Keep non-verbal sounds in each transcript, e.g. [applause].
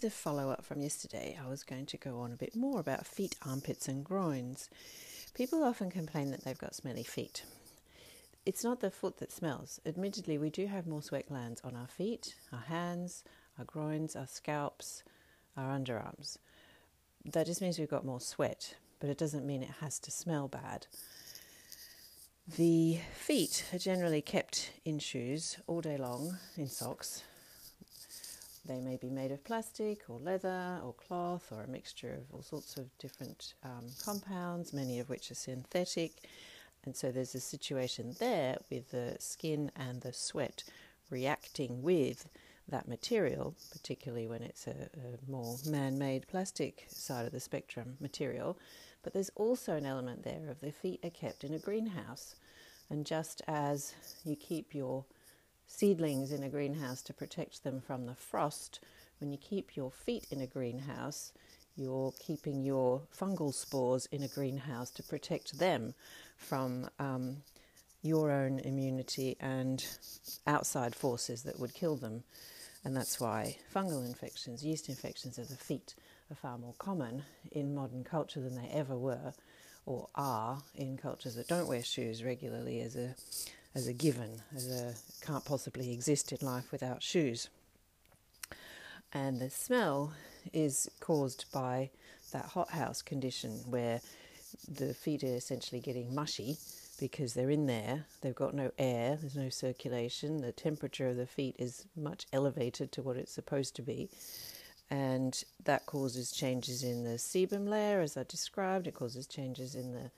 as a follow up from yesterday, I was going to go on a bit more about feet, armpits, and groins. People often complain that they've got smelly feet. It's not the foot that smells. Admittedly, we do have more sweat glands on our feet, our hands, our groins, our scalps, our underarms. That just means we've got more sweat, but it doesn't mean it has to smell bad. The feet are generally kept in shoes all day long, in socks. They may be made of plastic or leather or cloth or a mixture of all sorts of different um, compounds, many of which are synthetic. And so there's a situation there with the skin and the sweat reacting with that material, particularly when it's a, a more man made plastic side of the spectrum material. But there's also an element there of the feet are kept in a greenhouse. And just as you keep your seedlings in a greenhouse to protect them from the frost, when you keep your feet in a greenhouse, you're keeping your fungal spores in a greenhouse to protect them from um, your own immunity and outside forces that would kill them. And that's why fungal infections, yeast infections of the feet, are far more common in modern culture than they ever were or are in cultures that don't wear shoes regularly as a as a given, as a can't possibly exist in life without shoes. And the smell is caused by that hothouse condition where the feet are essentially getting mushy because they're in there, they've got no air, there's no circulation, the temperature of the feet is much elevated to what it's supposed to be. And that causes changes in the sebum layer, as I described. It causes changes in the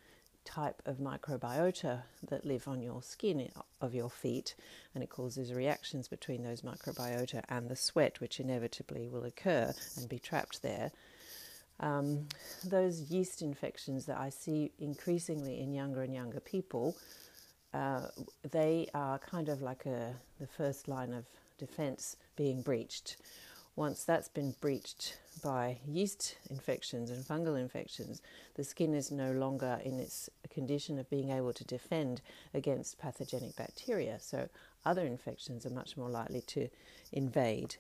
type of microbiota that live on your skin of your feet, and it causes reactions between those microbiota and the sweat, which inevitably will occur and be trapped there. Um, those yeast infections that I see increasingly in younger and younger people, uh, they are kind of like a, the first line of defense being breached. Once that's been breached by yeast infections and fungal infections, the skin is no longer in its condition of being able to defend against pathogenic bacteria. So other infections are much more likely to invade.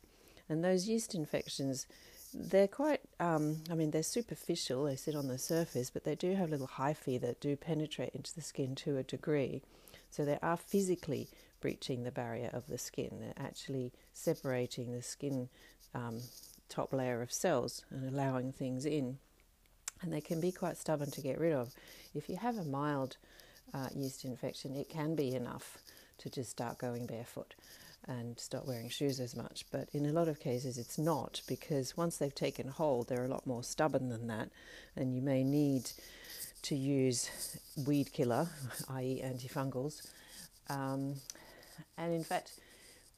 And those yeast infections they're quite, um, I mean, they're superficial, they sit on the surface, but they do have little hyphae that do penetrate into the skin to a degree. So they are physically breaching the barrier of the skin. They're actually separating the skin um, top layer of cells and allowing things in. And they can be quite stubborn to get rid of. If you have a mild uh, yeast infection, it can be enough to just start going barefoot and start wearing shoes as much. But in a lot of cases, it's not because once they've taken hold, they're a lot more stubborn than that, and you may need to use weed killer, [laughs] i.e., antifungals. Um, and in fact,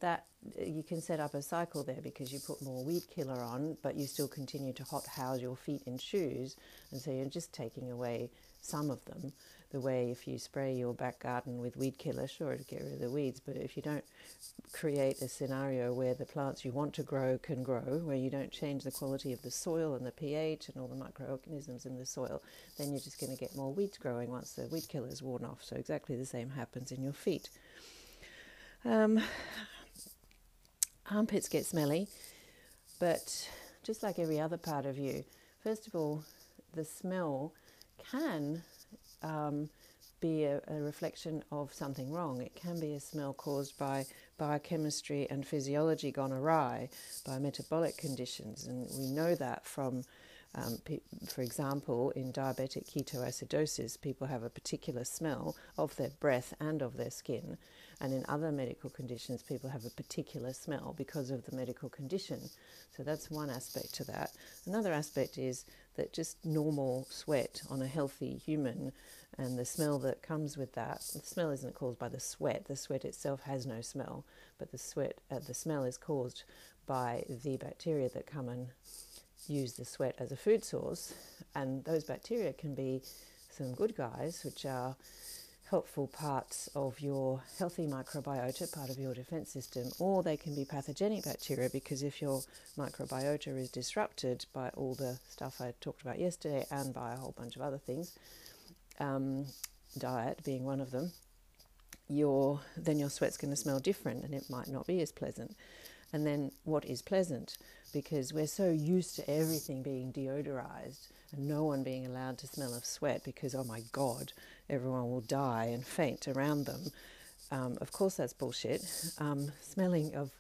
that you can set up a cycle there because you put more weed killer on, but you still continue to hot house your feet in shoes, and so you're just taking away some of them the way if you spray your back garden with weed killer, sure, to get rid of the weeds, but if you don't create a scenario where the plants you want to grow can grow, where you don't change the quality of the soil and the pH and all the microorganisms in the soil, then you're just going to get more weeds growing once the weed killer is worn off. So exactly the same happens in your feet. Um, armpits get smelly, but just like every other part of you, first of all, the smell can um, be a, a, reflection of something wrong. It can be a smell caused by biochemistry and physiology gone awry, by metabolic conditions, and we know that from. Um, for example, in diabetic ketoacidosis, people have a particular smell of their breath and of their skin, and in other medical conditions, people have a particular smell because of the medical condition. So that's one aspect to that. Another aspect is that just normal sweat on a healthy human and the smell that comes with that, the smell isn't caused by the sweat. The sweat itself has no smell, but the sweat, uh, the smell is caused by the bacteria that come and use the sweat as a food source. And those bacteria can be some good guys, which are helpful parts of your healthy microbiota, part of your defense system, or they can be pathogenic bacteria because if your microbiota is disrupted by all the stuff I talked about yesterday and by a whole bunch of other things, um, diet being one of them, your then your sweat's going to smell different and it might not be as pleasant. And then what is pleasant, because we're so used to everything being deodorized and no one being allowed to smell of sweat because, oh my God, everyone will die and faint around them. Um, of course, that's bullshit. Um, smelling of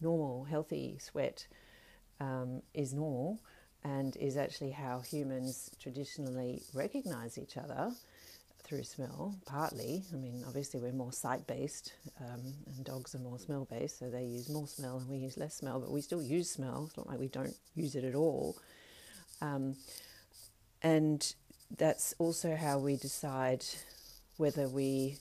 normal, healthy sweat um, is normal and is actually how humans traditionally recognize each other through smell, partly. I mean, obviously, we're more sight based, um, and dogs are more smell based, so they use more smell and we use less smell, but we still use smell. It's not like we don't use it at all. Um, and that's also how we decide whether we,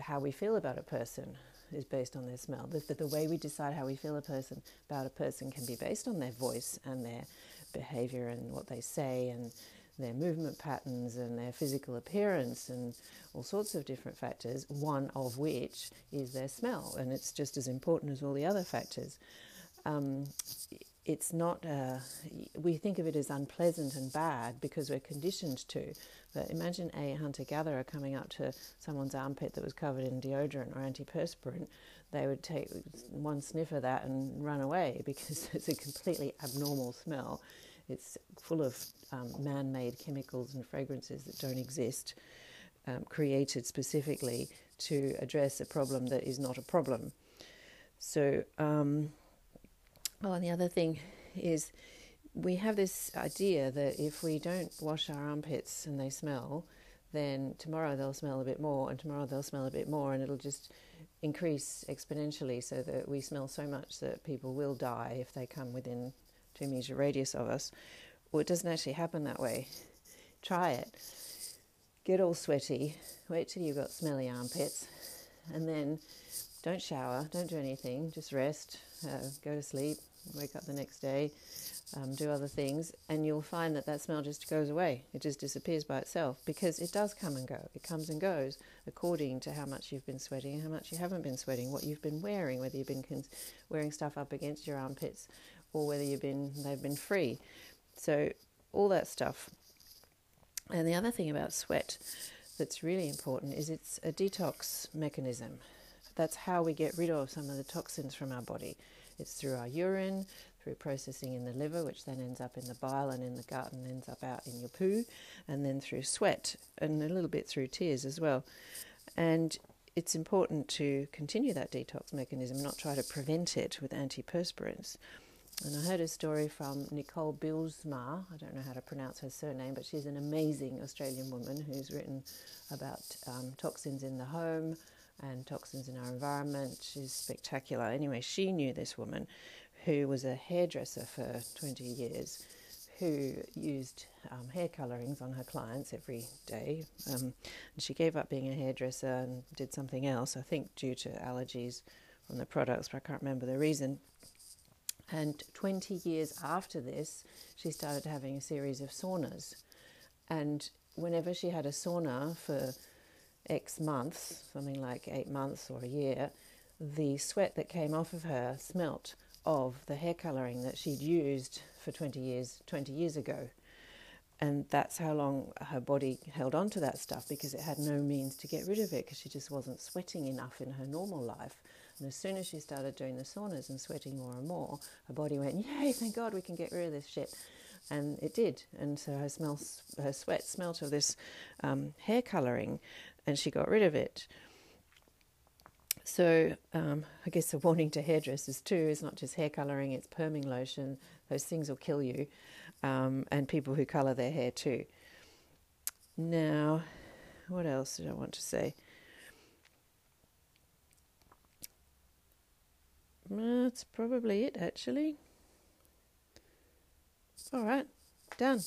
how we feel about a person is based on their smell. The, the, way we decide how we feel a person about a person can be based on their voice and their behavior and what they say and their movement patterns and their physical appearance and all sorts of different factors, one of which is their smell. And it's just as important as all the other factors. Um, it's not, uh, we think of it as unpleasant and bad because we're conditioned to. But imagine a hunter gatherer coming up to someone's armpit that was covered in deodorant or antiperspirant. They would take one sniff of that and run away [laughs] because it's a completely abnormal smell. It's full of um, man made chemicals and fragrances that don't exist, um, created specifically to address a problem that is not a problem. So, um, Oh, and the other thing is we have this idea that if we don't wash our armpits and they smell, then tomorrow they'll smell a bit more, and tomorrow they'll smell a bit more, and it'll just increase exponentially so that we smell so much that people will die if they come within two meter radius of us. Well, it doesn't actually happen that way. Try it. Get all sweaty, wait till you've got smelly armpits, and then don't shower, don't do anything, just rest, uh, go to sleep, wake up the next day, um, do other things, and you'll find that that smell just goes away. It just disappears by itself because it does come and go. It comes and goes according to how much you've been sweating how much you haven't been sweating, what you've been wearing, whether you've been cons- wearing stuff up against your armpits or whether you've been they've been free. So all that stuff. And the other thing about sweat that's really important is it's a detox mechanism. That's how we get rid of some of the toxins from our body. It's through our urine, through processing in the liver, which then ends up in the bile and in the gut and ends up out in your poo, and then through sweat and a little bit through tears as well. And it's important to continue that detox mechanism, not try to prevent it with antiperspirants. And I heard a story from Nicole Bijlsma. I don't know how to pronounce her surname, but she's an amazing Australian woman who's written about um, toxins in the home, and toxins in our environment. She's spectacular. Anyway, she knew this woman who was a hairdresser for 20 years who used um, hair colorings on her clients every day. Um, she gave up being a hairdresser and did something else, I think due to allergies from the products, but I can't remember the reason. And 20 years after this, she started having a series of saunas. And whenever she had a sauna for X months, something like eight months or a year, the sweat that came off of her smelt of the hair colouring that she'd used for 20 years, 20 years ago. And that's how long her body held on to that stuff because it had no means to get rid of it because she just wasn't sweating enough in her normal life. And as soon as she started doing the saunas and sweating more and more, her body went, Yay, thank God we can get rid of this shit. And it did. And so her, smell, her sweat smelt of this um, hair colouring and she got rid of it. So um, I guess a warning to hairdressers too is not just hair colouring; it's perming lotion. Those things will kill you, um, and people who colour their hair too. Now, what else did I want to say? That's probably it, actually. All right, done.